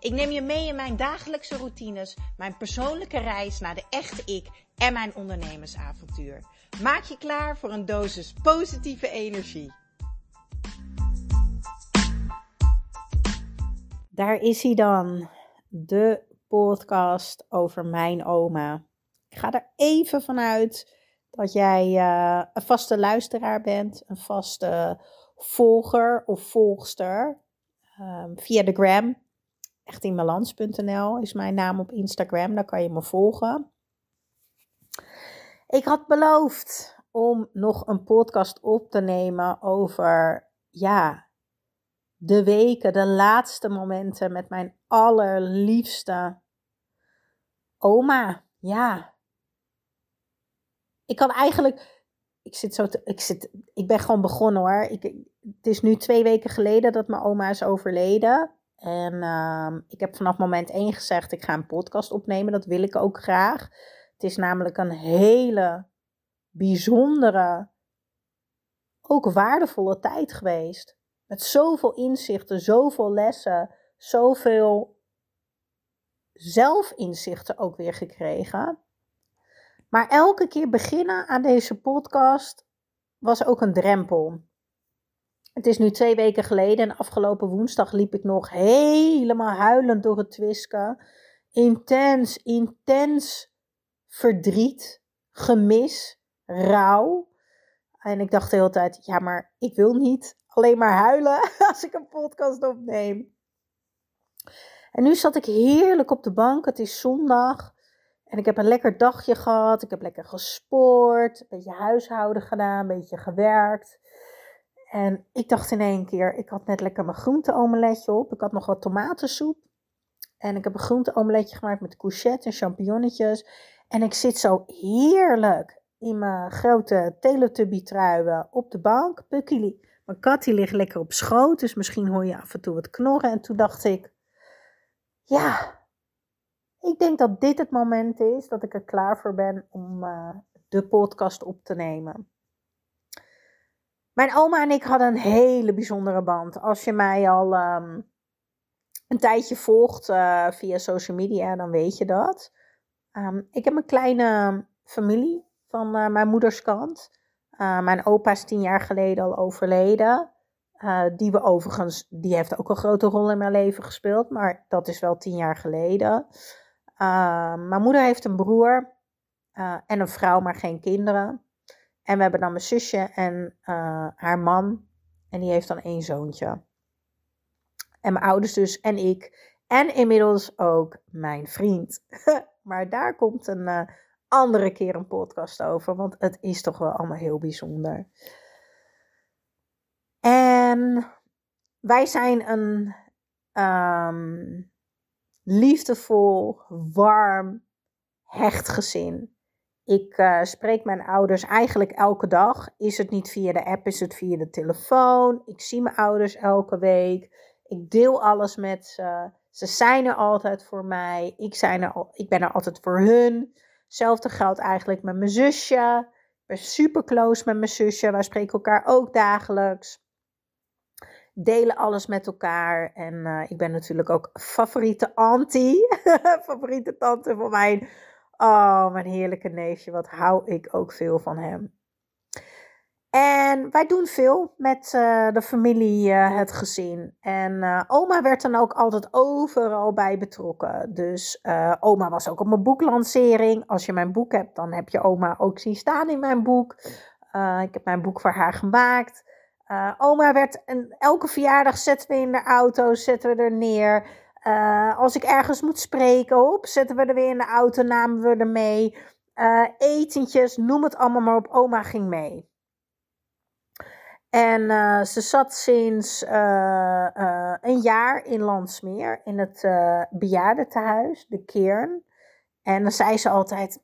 Ik neem je mee in mijn dagelijkse routines, mijn persoonlijke reis naar de echte ik en mijn ondernemersavontuur. Maak je klaar voor een dosis positieve energie. Daar is hij dan, de podcast over mijn oma. Ik ga er even vanuit dat jij uh, een vaste luisteraar bent, een vaste volger of volgster um, via de gram. Echtinbalans.nl is mijn naam op Instagram, daar kan je me volgen. Ik had beloofd om nog een podcast op te nemen over, ja, de weken, de laatste momenten met mijn allerliefste oma. Ja. Ik kan eigenlijk, ik zit zo te, ik zit, ik ben gewoon begonnen hoor. Ik, het is nu twee weken geleden dat mijn oma is overleden. En uh, ik heb vanaf moment één gezegd, ik ga een podcast opnemen. Dat wil ik ook graag. Het is namelijk een hele bijzondere, ook waardevolle tijd geweest. Met zoveel inzichten, zoveel lessen, zoveel zelfinzichten ook weer gekregen. Maar elke keer beginnen aan deze podcast was ook een drempel. Het is nu twee weken geleden en afgelopen woensdag liep ik nog helemaal huilend door het twisken. Intens, intens verdriet, gemis, rouw. En ik dacht de hele tijd, ja, maar ik wil niet alleen maar huilen als ik een podcast opneem. En nu zat ik heerlijk op de bank. Het is zondag. En ik heb een lekker dagje gehad. Ik heb lekker gespoord. Een beetje huishouden gedaan. Een beetje gewerkt. En ik dacht in één keer, ik had net lekker mijn groenteomeletje op. Ik had nog wat tomatensoep. En ik heb een groenteomeletje gemaakt met courgette en champignonnetjes. En ik zit zo heerlijk in mijn grote teletubby truien op de bank. Pukkie, mijn kat die ligt lekker op schoot, dus misschien hoor je af en toe wat knorren. En toen dacht ik, ja, ik denk dat dit het moment is dat ik er klaar voor ben om uh, de podcast op te nemen. Mijn oma en ik hadden een hele bijzondere band. Als je mij al um, een tijdje volgt uh, via social media, dan weet je dat. Um, ik heb een kleine familie van uh, mijn moeders kant. Uh, mijn opa is tien jaar geleden al overleden. die we overigens, die heeft ook een grote rol in mijn leven gespeeld, maar dat is wel tien jaar geleden. mijn moeder heeft een broer en een vrouw, maar geen kinderen. En we hebben dan mijn zusje en uh, haar man. En die heeft dan één zoontje. En mijn ouders dus en ik. En inmiddels ook mijn vriend. maar daar komt een uh, andere keer een podcast over. Want het is toch wel allemaal heel bijzonder. En wij zijn een um, liefdevol, warm, hecht gezin. Ik uh, spreek mijn ouders eigenlijk elke dag. Is het niet via de app, is het via de telefoon. Ik zie mijn ouders elke week. Ik deel alles met ze. Ze zijn er altijd voor mij. Ik, zijn er, ik ben er altijd voor hun. Hetzelfde geldt eigenlijk met mijn zusje. Ik ben super close met mijn zusje. Wij spreken elkaar ook dagelijks. Delen alles met elkaar. En uh, ik ben natuurlijk ook favoriete auntie. favoriete tante van mijn Oh, mijn heerlijke neefje, wat hou ik ook veel van hem. En wij doen veel met uh, de familie, uh, het gezin. En uh, oma werd dan ook altijd overal bij betrokken. Dus oma was ook op mijn boeklancering. Als je mijn boek hebt, dan heb je oma ook zien staan in mijn boek. ik heb mijn boek voor haar gemaakt. oma werd, en elke verjaardag zetten we in de auto, zetten we er neer. Uh, als ik ergens moet spreken, op, zetten we er weer in de auto, namen we er mee. Uh, etentjes, noem het allemaal maar op. Oma ging mee. En uh, ze zat sinds een jaar in Landsmeer, in het bejaardentehuis, de Kern. En dan zei ze altijd: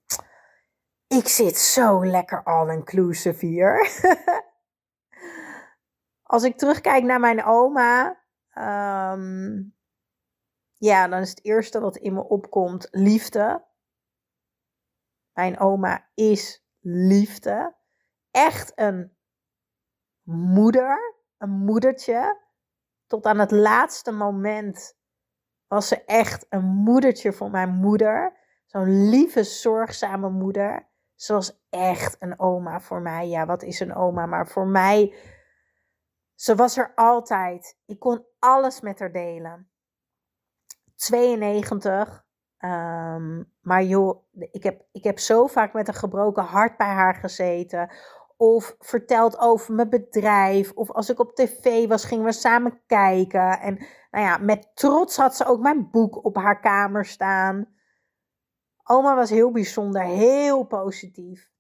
ik zit zo lekker all-inclusive hier. Als ik terugkijk naar mijn oma, ehm, ja, dan is het eerste wat in me opkomt liefde. Mijn oma is liefde. Echt een moeder, een moedertje. Tot aan het laatste moment was ze echt een moedertje voor mijn moeder. Zo'n lieve, zorgzame moeder. Ze was echt een oma voor mij. Ja, wat is een oma? Maar voor mij, ze was er altijd. Ik kon alles met haar delen. 92. Ehm, maar joh, ik heb, ik heb zo vaak met een gebroken hart bij haar gezeten. Of verteld over mijn bedrijf. Of als ik op tv was, gingen we samen kijken. En nou ja, met trots had ze ook mijn boek op haar kamer staan. Oma was heel bijzonder, heel positief.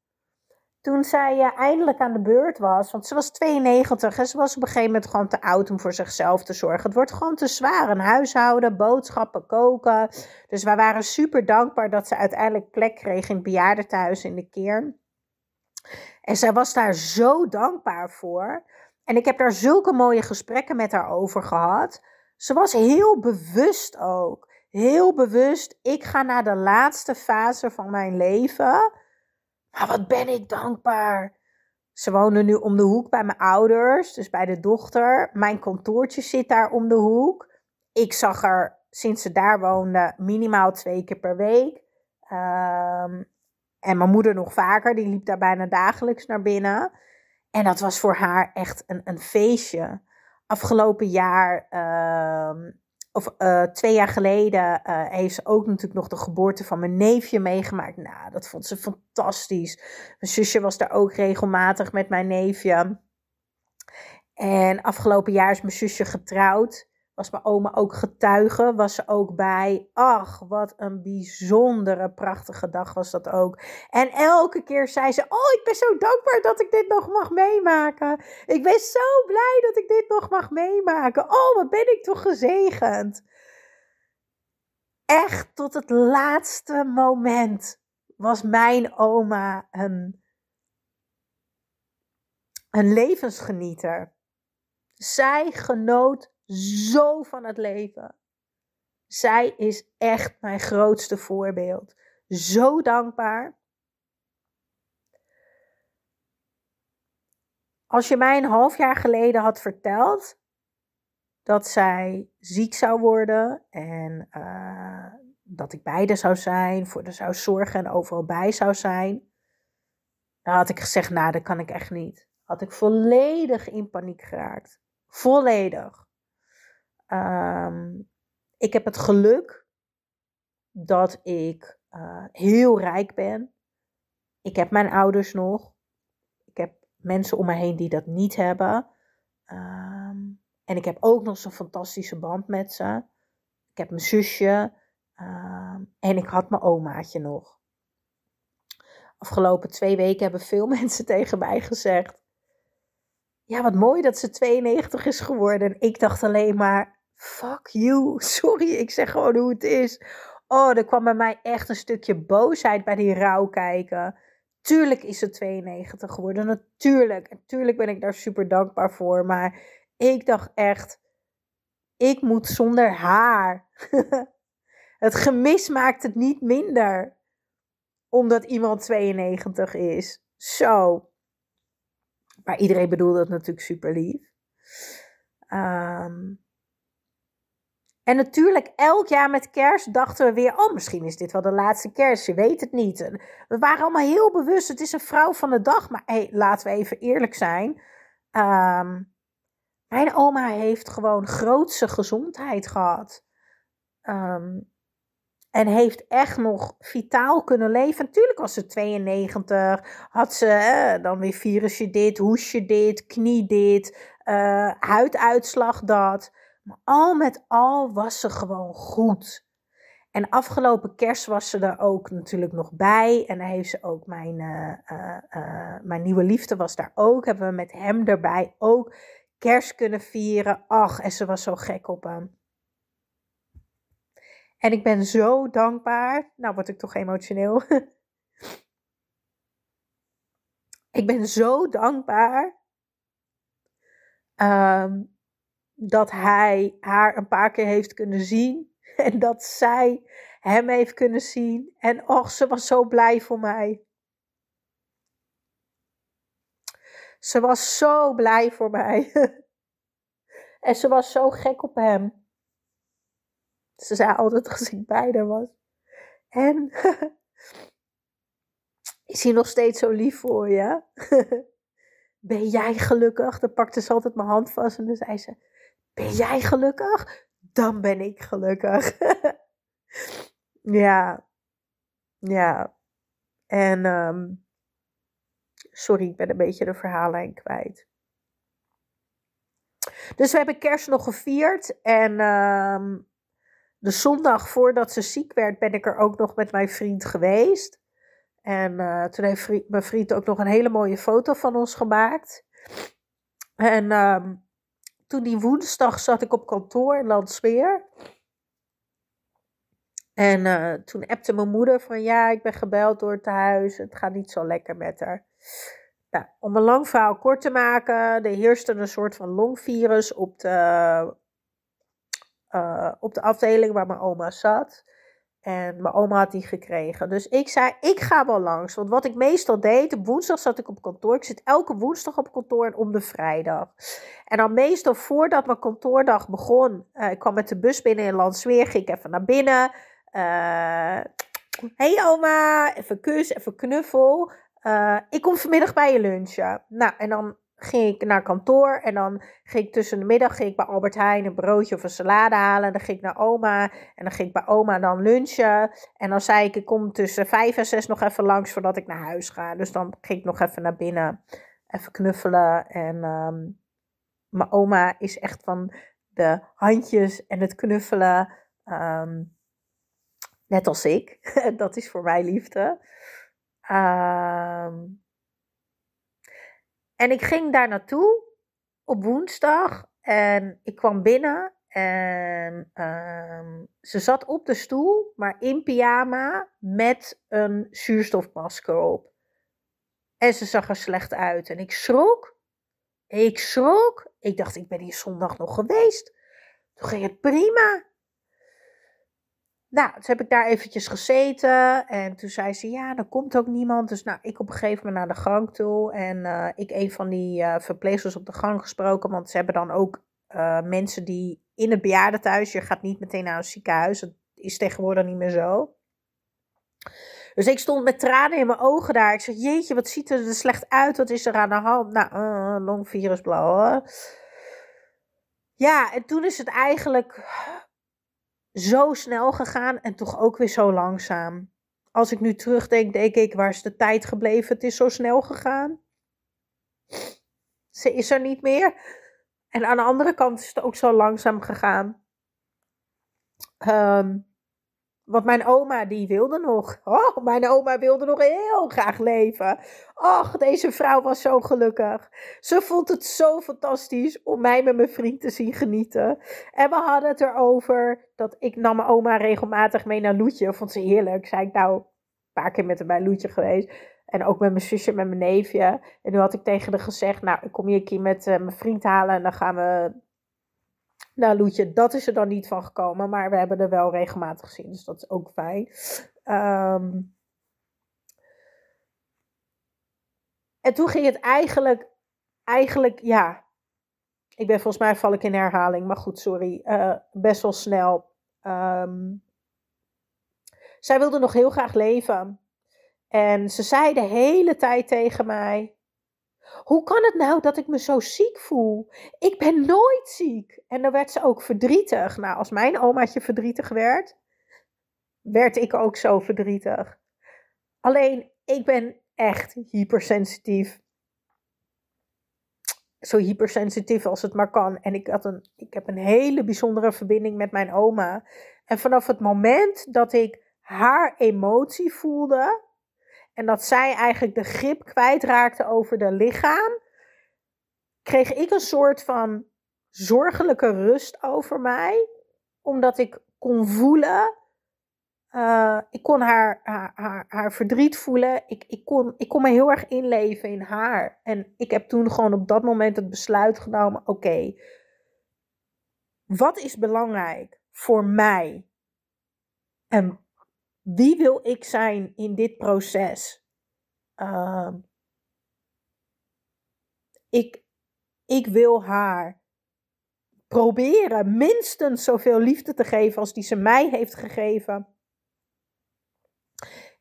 Toen zij uh, eindelijk aan de beurt was, want ze was 92 en ze was op een gegeven moment gewoon te oud om voor zichzelf te zorgen. Het wordt gewoon te zwaar. Een huishouden, boodschappen, koken. Dus wij waren super dankbaar dat ze uiteindelijk plek kreeg in het bejaardentehuis in de Keer. En zij was daar zo dankbaar voor. En ik heb daar zulke mooie gesprekken met haar over gehad. Ze was heel bewust ook. Heel bewust, ik ga naar de laatste fase van mijn leven. Maar wat ben ik dankbaar. Ze wonen nu om de hoek bij mijn ouders, dus bij de dochter. Mijn kantoortje zit daar om de hoek. Ik zag haar sinds ze daar woonde minimaal twee keer per week. Um, en mijn moeder nog vaker, die liep daar bijna dagelijks naar binnen. En dat was voor haar echt een, een feestje. Afgelopen jaar, uh, of uh, twee jaar geleden, uh, heeft ze ook natuurlijk nog de geboorte van mijn neefje meegemaakt. Nou, dat vond ze fantastisch. Mijn zusje was daar ook regelmatig met mijn neefje. En afgelopen jaar is mijn zusje getrouwd was mijn oma ook getuige, was ze ook bij. Ach, wat een bijzondere, prachtige dag was dat ook. En elke keer zei ze: Oh, ik ben zo dankbaar dat ik dit nog mag meemaken. Ik ben zo blij dat ik dit nog mag meemaken. Oh, wat ben ik toch gezegend. Echt tot het laatste moment was mijn oma een, een levensgenieter. Zij genoot zo van het leven. Zij is echt mijn grootste voorbeeld. Zo dankbaar. Als je mij een half jaar geleden had verteld dat zij ziek zou worden en uh, dat ik bij zou zijn, voor haar zou zorgen en overal bij zou zijn, dan had ik gezegd: Nou, dat kan ik echt niet. Had ik volledig in paniek geraakt. Volledig. Ehm, ik heb het geluk dat ik uh, heel rijk ben. Ik heb mijn ouders nog. Ik heb mensen om me heen die dat niet hebben. Um, en ik heb ook nog zo'n fantastische band met ze. Ik heb mijn zusje. Um, en ik had mijn omaatje nog. Afgelopen twee weken hebben veel mensen tegen mij gezegd. Ja, wat mooi dat ze 92 is geworden. En ik dacht alleen maar, fuck you. Sorry, ik zeg gewoon hoe het is. Oh, er kwam bij mij echt een stukje boosheid bij die rouw kijken. Tuurlijk is ze 92 geworden. Natuurlijk. En tuurlijk ben ik daar super dankbaar voor. Maar ik dacht echt, ik moet zonder haar. het gemis maakt het niet minder. Omdat iemand 92 is. Zo. Maar iedereen bedoelde het natuurlijk super lief. Um, en natuurlijk, elk jaar met kerst dachten we weer: oh, misschien is dit wel de laatste kerst. Je weet het niet. we waren allemaal heel bewust: het is een vrouw van de dag. Maar hey, laten we even eerlijk zijn. Um, mijn oma heeft gewoon grootse gezondheid gehad. Um, en heeft echt nog vitaal kunnen leven. Natuurlijk was ze 92. Had ze eh, dan weer virusje dit, hoesje dit, knie dit, uh, huiduitslag dat. Maar al met al was ze gewoon goed. En afgelopen kerst was ze er ook natuurlijk nog bij. En dan heeft ze ook mijn, uh, uh, mijn nieuwe liefde was daar ook. Hebben we met hem erbij ook kerst kunnen vieren. Ach, en ze was zo gek op hem. En ik ben zo dankbaar. Nou word ik toch emotioneel. ik ben zo dankbaar ehm, dat hij haar een paar keer heeft kunnen zien. En dat zij hem heeft kunnen zien. En och, ze was zo blij voor mij. Ze was zo blij voor mij. en ze was zo gek op hem. Ze zei altijd als ik bij haar was. En is hij nog steeds zo lief voor je? ben jij gelukkig? Dan pakte ze altijd mijn hand vast en dan zei ze: Ben jij gelukkig? Dan ben ik gelukkig. ja, ja. En um, sorry, ik ben een beetje de verhaallijn kwijt. Dus we hebben kerst nog gevierd. En um, de zondag voordat ze ziek werd, ben ik er ook nog met mijn vriend geweest. En uh, toen heeft mijn vriend ook nog een hele mooie foto van ons gemaakt. En um, toen die woensdag zat ik op kantoor in Landsweer. En uh, toen appte mijn moeder van ja, ik ben gebeld door het huis. Het gaat niet zo lekker met haar. Nou, om een lang verhaal kort te maken, er heerste een soort van longvirus op de, uh, op de afdeling waar mijn oma zat. En mijn oma had die gekregen. Dus ik zei, ik ga wel langs. Want wat ik meestal deed, op woensdag zat ik op kantoor. Ik zit elke woensdag op kantoor en om de vrijdag. En dan meestal voordat mijn kantoordag begon. Uh, ik kwam met de bus binnen in Landsweer. Ging ik even naar binnen. Uh, hey oma, even kus, even knuffel. Uh, ik kom vanmiddag bij je lunchen. Nou, en dan ging ik naar kantoor en dan ging ik tussen de middag ging ik bij Albert Heijn een broodje of een salade halen. En dan ging ik naar oma en dan ging ik bij oma dan lunchen. En dan zei ik, ik kom tussen vijf en zes nog even langs voordat ik naar huis ga. Dus dan ging ik nog even naar binnen, even knuffelen. En um, mijn oma is echt van de handjes en het knuffelen. Um, net als ik. Dat is voor mij liefde. Um, en ik ging daar naartoe op woensdag en ik kwam binnen en um, ze zat op de stoel, maar in pyjama met een zuurstofmasker op. En ze zag er slecht uit en ik schrok. Ik schrok. Ik dacht, ik ben hier zondag nog geweest. Toen ging het prima. Nou, toen heb ik daar eventjes gezeten en toen zei ze, ja, er komt ook niemand. Dus nou, ik op een gegeven moment naar de gang toe en uh, ik een van die uh, verpleegsters op de gang gesproken, want ze hebben dan ook uh, mensen die in het bejaardentehuis, je gaat niet meteen naar een ziekenhuis, dat is tegenwoordig niet meer zo. Dus ik stond met tranen in mijn ogen daar. Ik zeg, jeetje, wat ziet er slecht uit, wat is er aan de hand? Nou, longvirus, blauw. Ja, en toen is het eigenlijk zo snel gegaan en toch ook weer zo langzaam. Als ik nu terugdenk, denk ik, waar is de tijd gebleven? Het is zo snel gegaan. Ze is er niet meer. En aan de andere kant is het ook zo langzaam gegaan. Um, want mijn oma, die wilde nog. Oh, mijn oma wilde nog heel graag leven. Och, deze vrouw was zo gelukkig. Ze vond het zo fantastisch om mij met mijn vriend te zien genieten. En we hadden het erover dat ik nam mijn oma regelmatig mee naar Loetje. Vond ze heerlijk. Zei ik nou, een paar keer met haar bij Loetje geweest. En ook met mijn zusje, met mijn neefje. En nu had ik tegen haar gezegd, nou, ik kom hier een keer met uh, mijn vriend halen. En dan gaan we nou, Loetje, dat is er dan niet van gekomen, maar we hebben er wel regelmatig gezien, dus dat is ook fijn. Um, en toen ging het eigenlijk, eigenlijk, ja, ik ben volgens mij val ik in herhaling, maar goed, sorry, uh, best wel snel. Um, zij wilde nog heel graag leven. En ze zei de hele tijd tegen mij: hoe kan het nou dat ik me zo ziek voel? Ik ben nooit ziek. En dan werd ze ook verdrietig. Nou, als mijn omaatje verdrietig werd, werd ik ook zo verdrietig. Alleen, ik ben echt hypersensitief. Zo hypersensitief als het maar kan. En ik, had een, ik heb een hele bijzondere verbinding met mijn oma. En vanaf het moment dat ik haar emotie voelde, en dat zij eigenlijk de grip kwijtraakte over de lichaam, kreeg ik een soort van zorgelijke rust over mij, omdat ik kon voelen Uh, ik kon haar, haar, haar, verdriet voelen. Ik, ik, kon, ik kon me heel erg inleven in haar. En ik heb toen gewoon op dat moment het besluit genomen: oké, wat is belangrijk voor mij? En wie wil ik zijn in dit proces? Uh, ik, ik wil haar proberen minstens zoveel liefde te geven als die ze mij heeft gegeven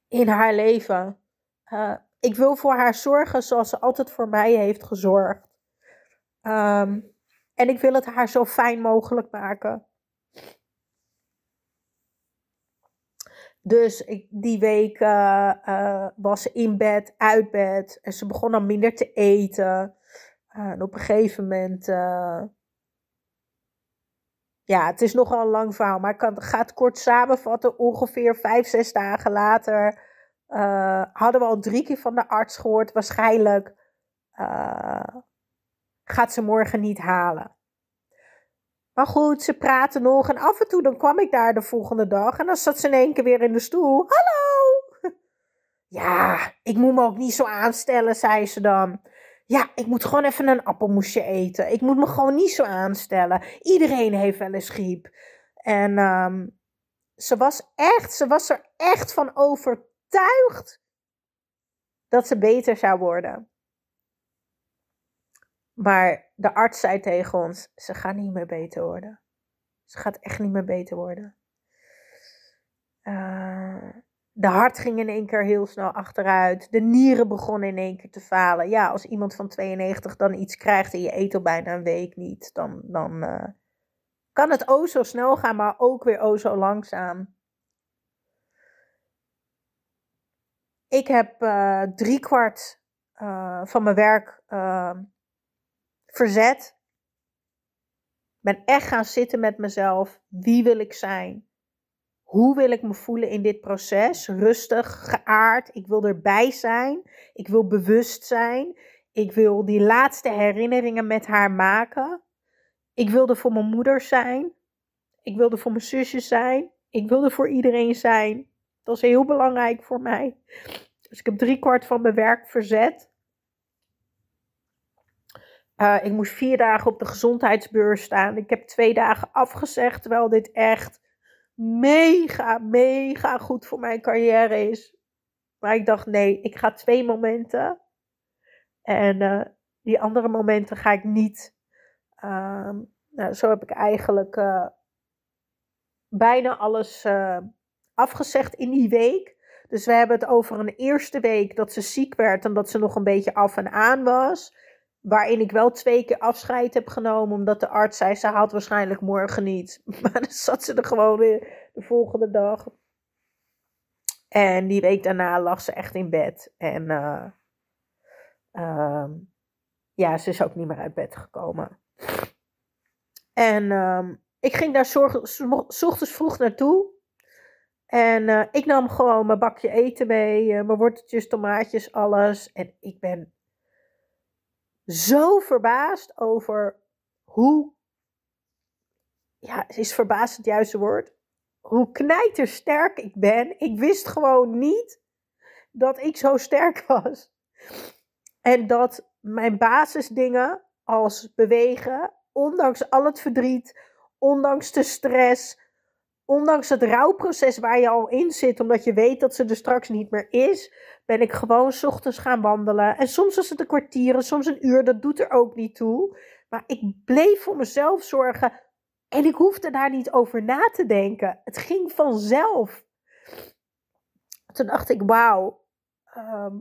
in haar leven. Uh, ik wil voor haar zorgen zoals ze altijd voor mij heeft gezorgd. Um, en ik wil het haar zo fijn mogelijk maken. Dus ik, die week uh, uh, was ze in bed, uit bed. En ze begon dan minder te eten. en op een gegeven moment ja, het is nogal een lang verhaal, maar ik kan, ga het kort samenvatten. Ongeveer vijf, zes dagen later hadden we al drie keer van de arts gehoord. Waarschijnlijk gaat ze morgen niet halen. Maar goed, ze praten nog en af en toe dan kwam ik daar de volgende dag en dan zat ze in één keer weer in de stoel. Hallo! Ja, ik moet me ook niet zo aanstellen, zei ze dan. Ja, ik moet gewoon even een appelmoesje eten. Ik moet me gewoon niet zo aanstellen. Iedereen heeft wel eens griep. En um, ze was echt, ze was er echt van overtuigd dat ze beter zou worden. Maar de arts zei tegen ons: ze gaat niet meer beter worden. Ze gaat echt niet meer beter worden. Uh, de hart ging in één keer heel snel achteruit. De nieren begonnen in één keer te falen. Ja, als iemand van 92 dan iets krijgt en je eet al bijna een week niet, dan, dan uh, kan het o zo snel gaan, maar ook weer o zo langzaam. Ik heb uh, driekwart van mijn werk verzet. Ben echt gaan zitten met mezelf. Wie wil ik zijn? Hoe wil ik me voelen in dit proces? Rustig, geaard. Ik wil erbij zijn. Ik wil bewust zijn. Ik wil die laatste herinneringen met haar maken. Ik wilde voor mijn moeder zijn. Ik wilde voor mijn zusjes zijn. Ik wilde voor iedereen zijn. Dat is heel belangrijk voor mij. Dus ik heb driekwart van mijn werk verzet. Uh, ik moest vier dagen op de gezondheidsbeurs staan. Ik heb twee dagen afgezegd, terwijl dit echt mega, mega goed voor mijn carrière is. Maar ik dacht, nee, ik ga twee momenten. En uh, die andere momenten ga ik niet. Uh, nou, zo heb ik eigenlijk uh, bijna alles afgezegd in die week. Dus we hebben het over een eerste week dat ze ziek werd en dat ze nog een beetje af en aan was. Waarin ik wel twee keer afscheid heb genomen, omdat de arts zei: ze haalt waarschijnlijk morgen niet. Maar dan zat ze er gewoon weer de volgende dag. En die week daarna lag ze echt in bed. En uh, uh, ja, ze is ook niet meer uit bed gekomen. En uh, ik ging daar s ochtends vroeg naartoe. En uh, ik nam gewoon mijn bakje eten mee, uh, mijn worteltjes, tomaatjes, alles. En ik ben zo verbaasd over hoe. Ja, is verbaasd het juiste woord? Hoe knijtersterk ik ben. Ik wist gewoon niet dat ik zo sterk was. En dat mijn basisdingen als bewegen, ondanks al het verdriet, ondanks de stress, ondanks het rouwproces waar je al in zit, omdat je weet dat ze er straks niet meer is, ben ik gewoon s ochtends gaan wandelen. En soms was het een kwartier soms een uur, dat doet er ook niet toe. Maar ik bleef voor mezelf zorgen en ik hoefde daar niet over na te denken. Het ging vanzelf. Toen dacht ik, wauw, ehm,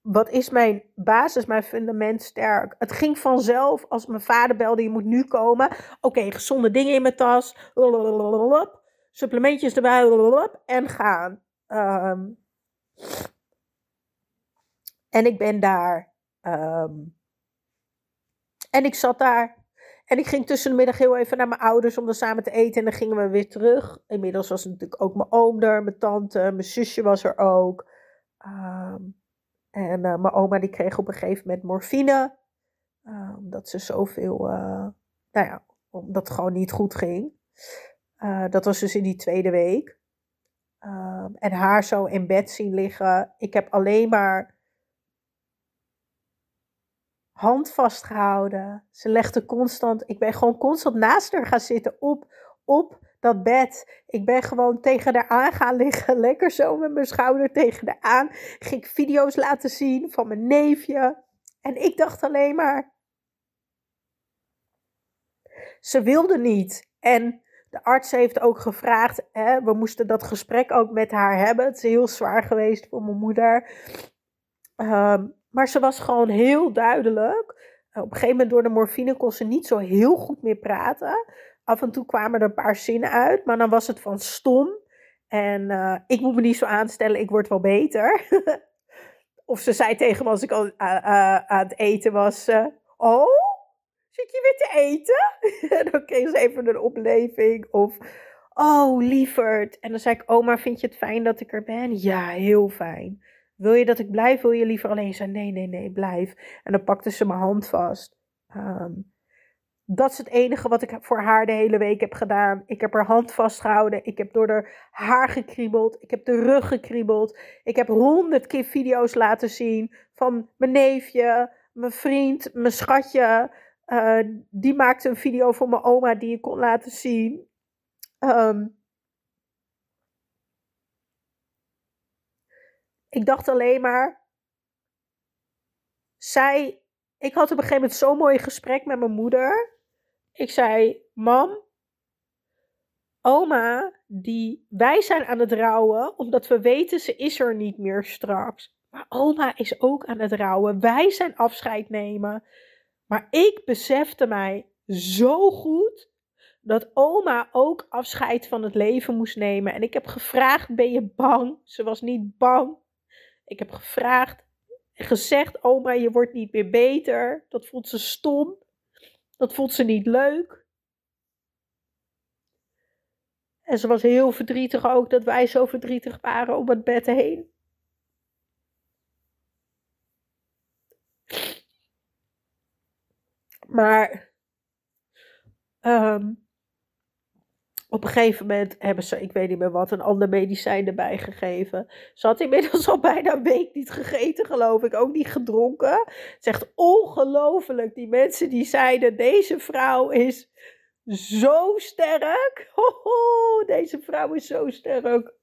wat is mijn basis, mijn fundament sterk? Het ging vanzelf als mijn vader belde, je moet nu komen. Oké, gezonde dingen in mijn tas. Supplementjes erbij en gaan. Um, en ik ben daar. Um, en ik zat daar. En ik ging tussen de middag heel even naar mijn ouders om dan samen te eten. En dan gingen we weer terug. Inmiddels was natuurlijk ook mijn oom er, mijn tante, mijn zusje was er ook. Um, en uh, mijn oma die kreeg op een gegeven moment morfine. Uh, omdat ze zoveel, uh, nou ja, omdat het gewoon niet goed ging. Uh, dat was dus in die tweede week. Ehm, en haar zo in bed zien liggen. Ik heb alleen maar hand vastgehouden. Ze legde constant, ik ben gewoon constant naast haar gaan zitten op, op dat bed. Ik ben gewoon tegen haar aan gaan liggen, lekker zo met mijn schouder tegen haar aan. Ging ik video's laten zien van mijn neefje. En ik dacht alleen maar, ze wilde niet. En de arts heeft ook gevraagd, hè, we moesten dat gesprek ook met haar hebben. Het is heel zwaar geweest voor mijn moeder. Ehm, maar ze was gewoon heel duidelijk. Op een gegeven moment door de morfine kon ze niet zo heel goed meer praten. Af en toe kwamen er een paar zinnen uit, maar dan was het van stom. En uh, ik moet me niet zo aanstellen, ik word wel beter. of ze zei tegen me als ik al uh, aan het eten was: Oh, zit je weer te eten? en dan kreeg ze even een opleving. Of, oh lieverd. En dan zei ik, oma, vind je het fijn dat ik er ben? Ja, heel fijn. Wil je dat ik blijf? Wil je liever alleen zijn? Nee, nee, nee, blijf. En dan pakte ze mijn hand vast. Um, dat is het enige wat ik voor haar de hele week heb gedaan. Ik heb haar hand vastgehouden. Ik heb door haar haar gekriebeld. Ik heb de rug gekriebeld. Ik heb honderd keer video's laten zien van mijn neefje, mijn vriend, mijn schatje. Uh, die maakte een video voor mijn oma die ik kon laten zien. Um, ik dacht alleen maar. Zij. Ik had op een gegeven moment zo'n mooi gesprek met mijn moeder. Ik zei: Mam, oma, die, wij zijn aan het rouwen omdat we weten ze is er niet meer straks. Maar oma is ook aan het rouwen. Wij zijn afscheid nemen. Maar ik besefte mij zo goed dat oma ook afscheid van het leven moest nemen. En ik heb gevraagd: Ben je bang? Ze was niet bang. Ik heb gevraagd gezegd: Oma, je wordt niet meer beter. Dat vond ze stom. Dat vond ze niet leuk. En ze was heel verdrietig ook dat wij zo verdrietig waren om het bed heen. Maar um, op een gegeven moment hebben ze, ik weet niet meer wat, een ander medicijn erbij gegeven. Ze had inmiddels al bijna een week niet gegeten, geloof ik. Ook niet gedronken. Het is echt ongelooflijk. Die mensen die zeiden, deze vrouw is zo sterk. Deze vrouw is zo sterk.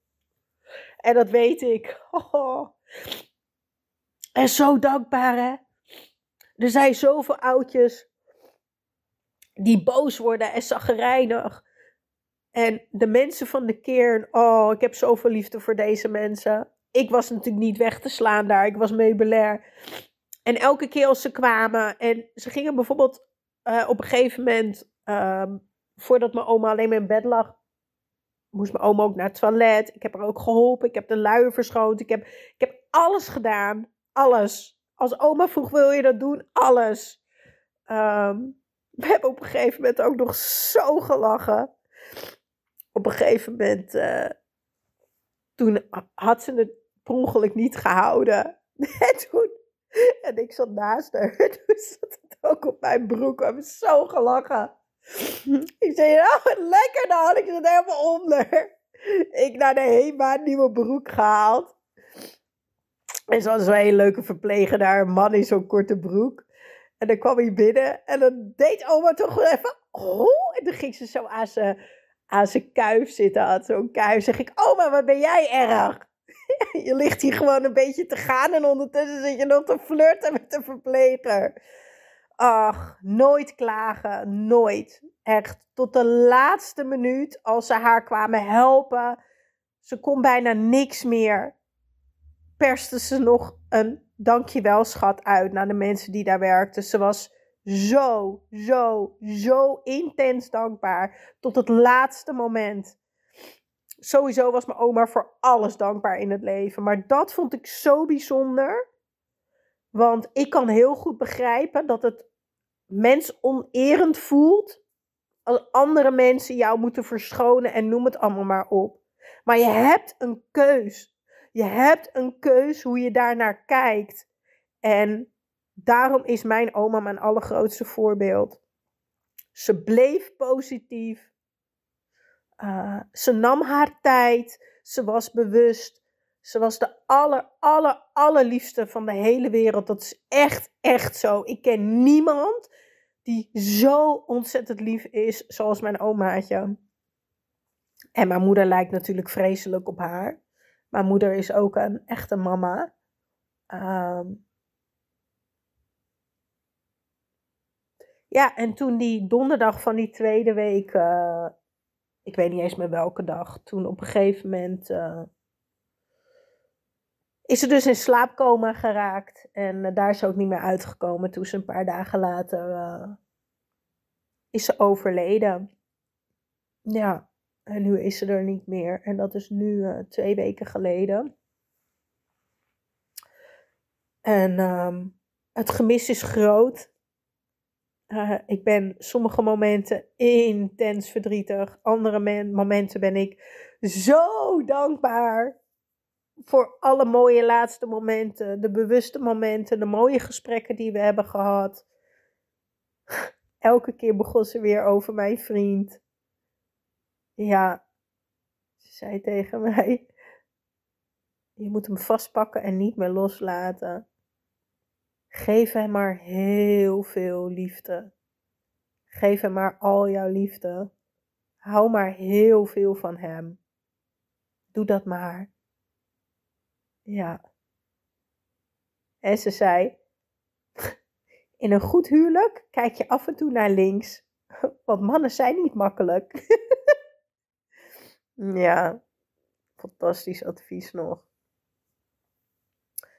En dat weet ik. Ho, En zo dankbaar, hè. Er zijn zoveel oudjes die boos worden en zaggerijnig. En de mensen van de keer, oh, ik heb zoveel liefde voor deze mensen. Ik was natuurlijk niet weg te slaan daar, ik was meubilair. En elke keer als ze kwamen en ze gingen bijvoorbeeld uh, op een gegeven moment, um, voordat mijn oma alleen maar in bed lag, moest mijn oma ook naar het toilet. Ik heb haar ook geholpen, ik heb de luier verschoond, ik heb, ik heb alles gedaan, alles. Als oma vroeg, wil je dat doen? Alles. Um, we hebben op een gegeven moment ook nog zo gelachen. Op een gegeven moment, uh, toen had ze het per ongeluk niet gehouden. En toen, en ik zat naast haar. Toen zat het ook op mijn broek. We hebben zo gelachen. Ik zei, nou, lekker dan. Ik zat helemaal onder. Ik naar de HEMA nieuwe broek gehaald. En ze was een hele leuke verpleger daar. Een man in zo'n korte broek. En dan kwam hij binnen en dan deed oma toch even, oh, en dan ging ze zo aan zijn, aan zijn kuif zitten, had zo'n kuif. Zeg ik, oma, wat ben jij erg? je ligt hier gewoon een beetje te gaan en ondertussen zit je nog te flirten met de verpleger. Ach, nooit klagen, nooit. Echt, tot de laatste minuut als ze haar kwamen helpen. Ze kon bijna niks meer. Perste ze nog een dankjewel schat uit naar de mensen die daar werkten. Ze was zo, zo, zo intens dankbaar tot het laatste moment. Sowieso was mijn oma voor alles dankbaar in het leven. Maar dat vond ik zo bijzonder. Want ik kan heel goed begrijpen dat het mens onerend voelt als andere mensen jou moeten verschonen en noem het allemaal maar op. Maar je hebt een keus. Je hebt een keus hoe je daarnaar kijkt. En daarom is mijn oma mijn allergrootste voorbeeld. Ze bleef positief. Uh, ze nam haar tijd. Ze was bewust. Ze was de aller, aller, allerliefste van de hele wereld. Dat is echt, echt zo. Ik ken niemand die zo ontzettend lief is zoals mijn omaatje. En mijn moeder lijkt natuurlijk vreselijk op haar. Mijn moeder is ook een echte mama. Ehm, ja, en toen die donderdag van die tweede week, uh, ik weet niet eens meer welke dag, toen op een gegeven moment uh, is ze dus in slaapcoma geraakt. En uh, daar is ze ook niet meer uitgekomen. Toen ze een paar dagen later is ze overleden. Ja. En nu is ze er niet meer. En dat is nu uh, twee weken geleden. En um, het gemis is groot. Uh, ik ben sommige momenten intens verdrietig. Andere momenten ben ik zo dankbaar. Voor alle mooie laatste momenten. De bewuste momenten. De mooie gesprekken die we hebben gehad. Elke keer begon ze weer over mijn vriend. Ja, ze zei tegen mij: Je moet hem vastpakken en niet meer loslaten. Geef hem maar heel veel liefde. Geef hem maar al jouw liefde. Hou maar heel veel van hem. Doe dat maar. Ja. En ze zei: In een goed huwelijk kijk je af en toe naar links. Want mannen zijn niet makkelijk. Ja, fantastisch advies nog.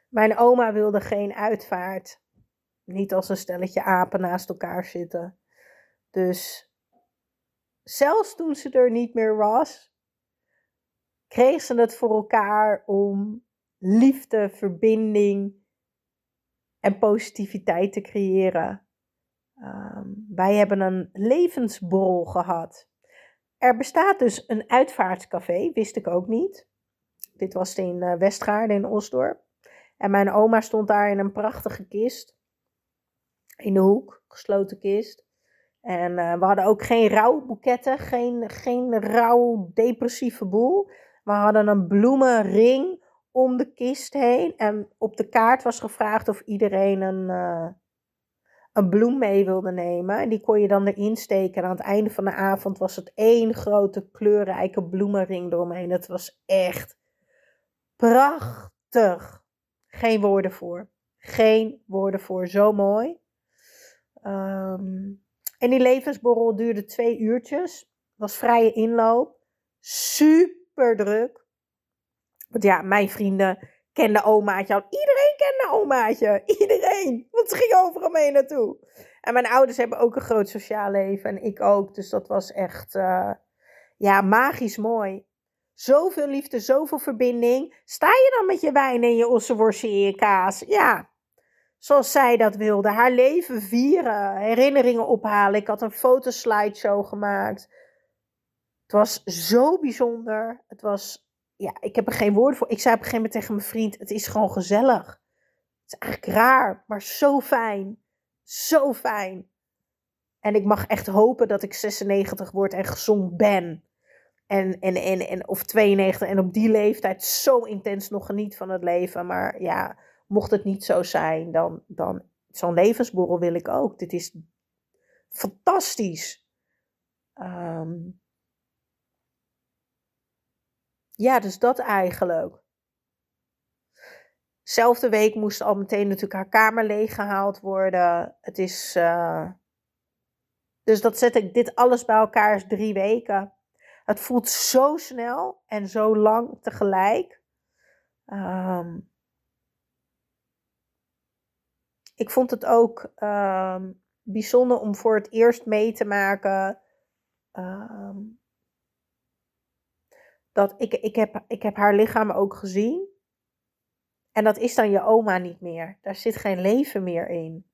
Mijn oma wilde geen uitvaart. Niet als een stelletje apen naast elkaar zitten. Dus zelfs toen ze er niet meer was, kreeg ze het voor elkaar om liefde, verbinding en positiviteit te creëren. Um, wij hebben een levensborrel gehad. Er bestaat dus een uitvaartcafé, wist ik ook niet. Dit was in uh, Westgaarden in Osdorp. En mijn oma stond daar in een prachtige kist. In de hoek, gesloten kist. En uh, we hadden ook geen rouwboeketten, geen, geen rouw depressieve boel. We hadden een bloemenring om de kist heen. En op de kaart was gevraagd of iedereen een, uh, een bloem mee wilde nemen. En die kon je dan erin steken. En aan het einde van de avond was het één grote kleurrijke bloemenring eromheen. Het was echt prachtig. Geen woorden voor. Geen woorden voor. Zo mooi. Um, en die levensborrel duurde twee uurtjes. Was vrije inloop. Super druk. Want ja, mijn vrienden kende omaatje al. Iedereen kende omaatje. Iedereen. Want ze ging overal mee naartoe. En mijn ouders hebben ook een groot sociaal leven. En ik ook. Dus dat was echt, uh, ja, magisch mooi. Zoveel liefde, zoveel verbinding. Sta je dan met je wijn en je ossenworstje en je kaas? Ja, zoals zij dat wilde. Haar leven vieren, herinneringen ophalen. Ik had een fotoslideshow gemaakt. Het was zo bijzonder. Het was ja, ik heb er geen woorden voor. Ik zei op een gegeven moment tegen mijn vriend: Het is gewoon gezellig. Is eigenlijk raar, maar zo fijn. Zo fijn. En ik mag echt hopen dat ik 96 word en gezond ben. En, en, en, en, of 92 en op die leeftijd zo intens nog geniet van het leven. Maar ja, mocht het niet zo zijn, dan, dan zo'n levensborrel wil ik ook. Dit is fantastisch. Um, ja, dus dat eigenlijk. Zelfde week moest al meteen natuurlijk haar kamer leeggehaald worden. Het is. Uh... Dus dat zet ik. Dit alles bij elkaar is drie weken. Het voelt zo snel en zo lang tegelijk. Um... ik vond het ook um, bijzonder om voor het eerst mee te maken. Um, dat ik, ik, heb, ik heb haar lichaam ook gezien. En dat is dan je oma niet meer. Daar zit geen leven meer in.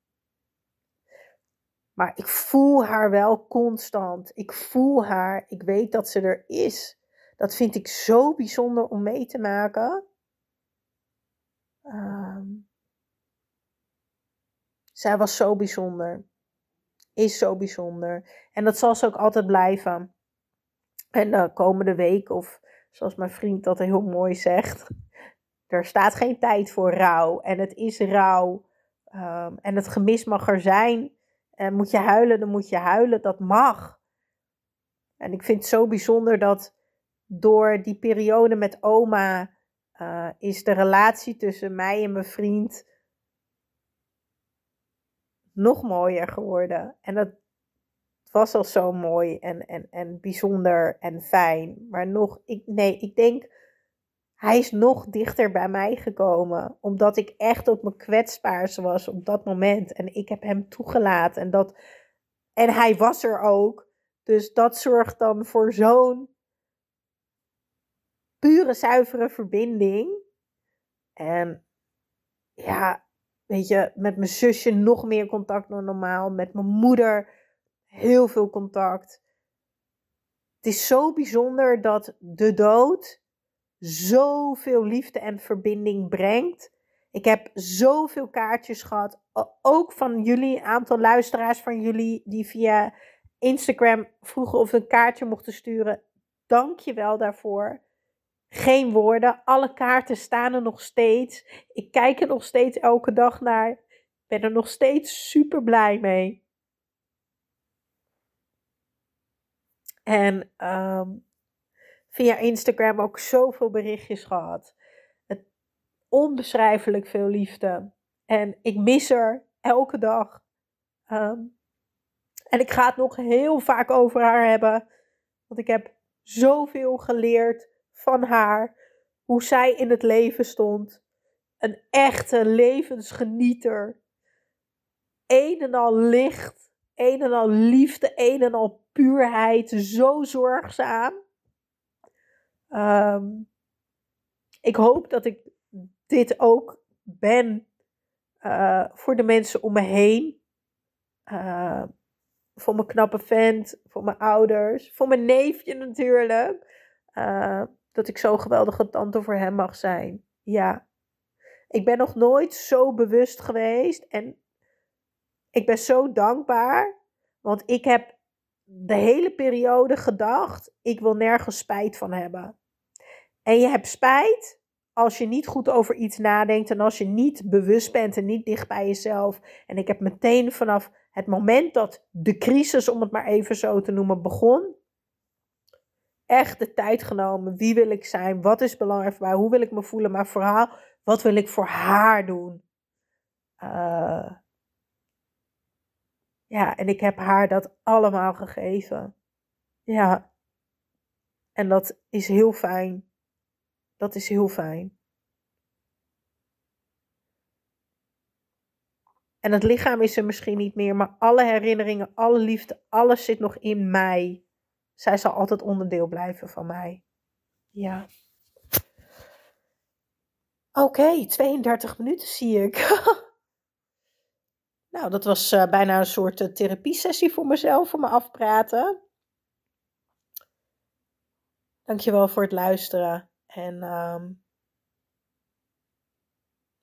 Maar ik voel haar wel constant. Ik voel haar. Ik weet dat ze er is. Dat vind ik zo bijzonder om mee te maken. Um, zij was zo bijzonder. Is zo bijzonder. En dat zal ze ook altijd blijven. En de komende week of zoals mijn vriend dat heel mooi zegt. Er staat geen tijd voor rouw en het is rouw. Ehm, en het gemis mag er zijn. En moet je huilen, dan moet je huilen. Dat mag. En ik vind het zo bijzonder dat door die periode met oma uh, is de relatie tussen mij en mijn vriend nog mooier geworden. En dat was al zo mooi en, en, en bijzonder en fijn. Maar nog, ik, nee, ik denk, hij is nog dichter bij mij gekomen. Omdat ik echt op mijn kwetsbaarste was op dat moment. En ik heb hem toegelaten. En, dat, en hij was er ook. Dus dat zorgt dan voor zo'n pure, zuivere verbinding. En ja, weet je, met mijn zusje nog meer contact dan normaal. Met mijn moeder heel veel contact. Het is zo bijzonder dat de dood zoveel liefde en verbinding brengt. Ik heb zoveel kaartjes gehad, ook van jullie, een aantal luisteraars van jullie die via Instagram vroegen of een kaartje mochten sturen. Dank je wel daarvoor. Geen woorden, alle kaarten staan er nog steeds. Ik kijk er nog steeds elke dag naar. Ik ben er nog steeds super blij mee. En um, via Instagram ook zoveel berichtjes gehad. Het, onbeschrijfelijk veel liefde. En ik mis er elke dag. Um, en ik ga het nog heel vaak over haar hebben. Want ik heb zoveel geleerd van haar. Hoe zij in het leven stond. Een echte levensgenieter. Een en al licht. Een en al liefde. Een en al puurheid. Zo zorgzaam. Um, ik hoop dat ik dit ook ben uh, voor de mensen om me heen. Uh, voor mijn knappe vent, voor mijn ouders, voor mijn neefje natuurlijk. Uh, dat ik zo'n geweldige tante voor hem mag zijn. Ja. Ik ben nog nooit zo bewust geweest en ik ben zo dankbaar. Want ik heb de hele periode gedacht: ik wil nergens spijt van hebben. En je hebt spijt als je niet goed over iets nadenkt en als je niet bewust bent en niet dicht bij jezelf. En ik heb meteen vanaf het moment dat de crisis, om het maar even zo te noemen, begon, echt de tijd genomen. Wie wil ik zijn? Wat is belangrijk voor mij? Hoe wil ik me voelen? Maar vooral, wat wil ik voor haar doen? Uh, ja, en ik heb haar dat allemaal gegeven. Ja. En dat is heel fijn. Dat is heel fijn. En het lichaam is er misschien niet meer, maar alle herinneringen, alle liefde, alles zit nog in mij. Zij zal altijd onderdeel blijven van mij. Ja. Oké, 32 minuten zie ik. nou, dat was uh, bijna een soort uh, therapiesessie voor mezelf, voor me afpraten. Dankjewel voor het luisteren. En um,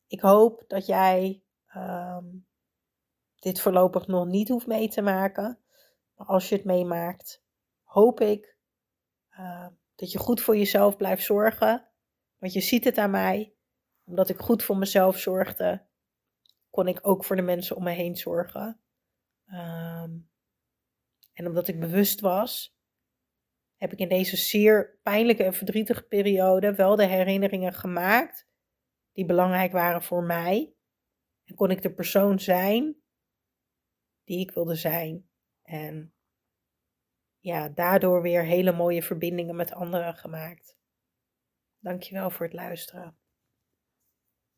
ik hoop dat jij um, dit voorlopig nog niet hoeft mee te maken. Maar als je het meemaakt, hoop ik uh, dat je goed voor jezelf blijft zorgen. Want je ziet het aan mij. Omdat ik goed voor mezelf zorgde, kon ik ook voor de mensen om me heen zorgen. Um, en omdat ik bewust was heb ik in deze zeer pijnlijke en verdrietige periode wel de herinneringen gemaakt die belangrijk waren voor mij. En kon ik de persoon zijn die ik wilde zijn. En ja, daardoor weer hele mooie verbindingen met anderen gemaakt. Dankjewel voor het luisteren.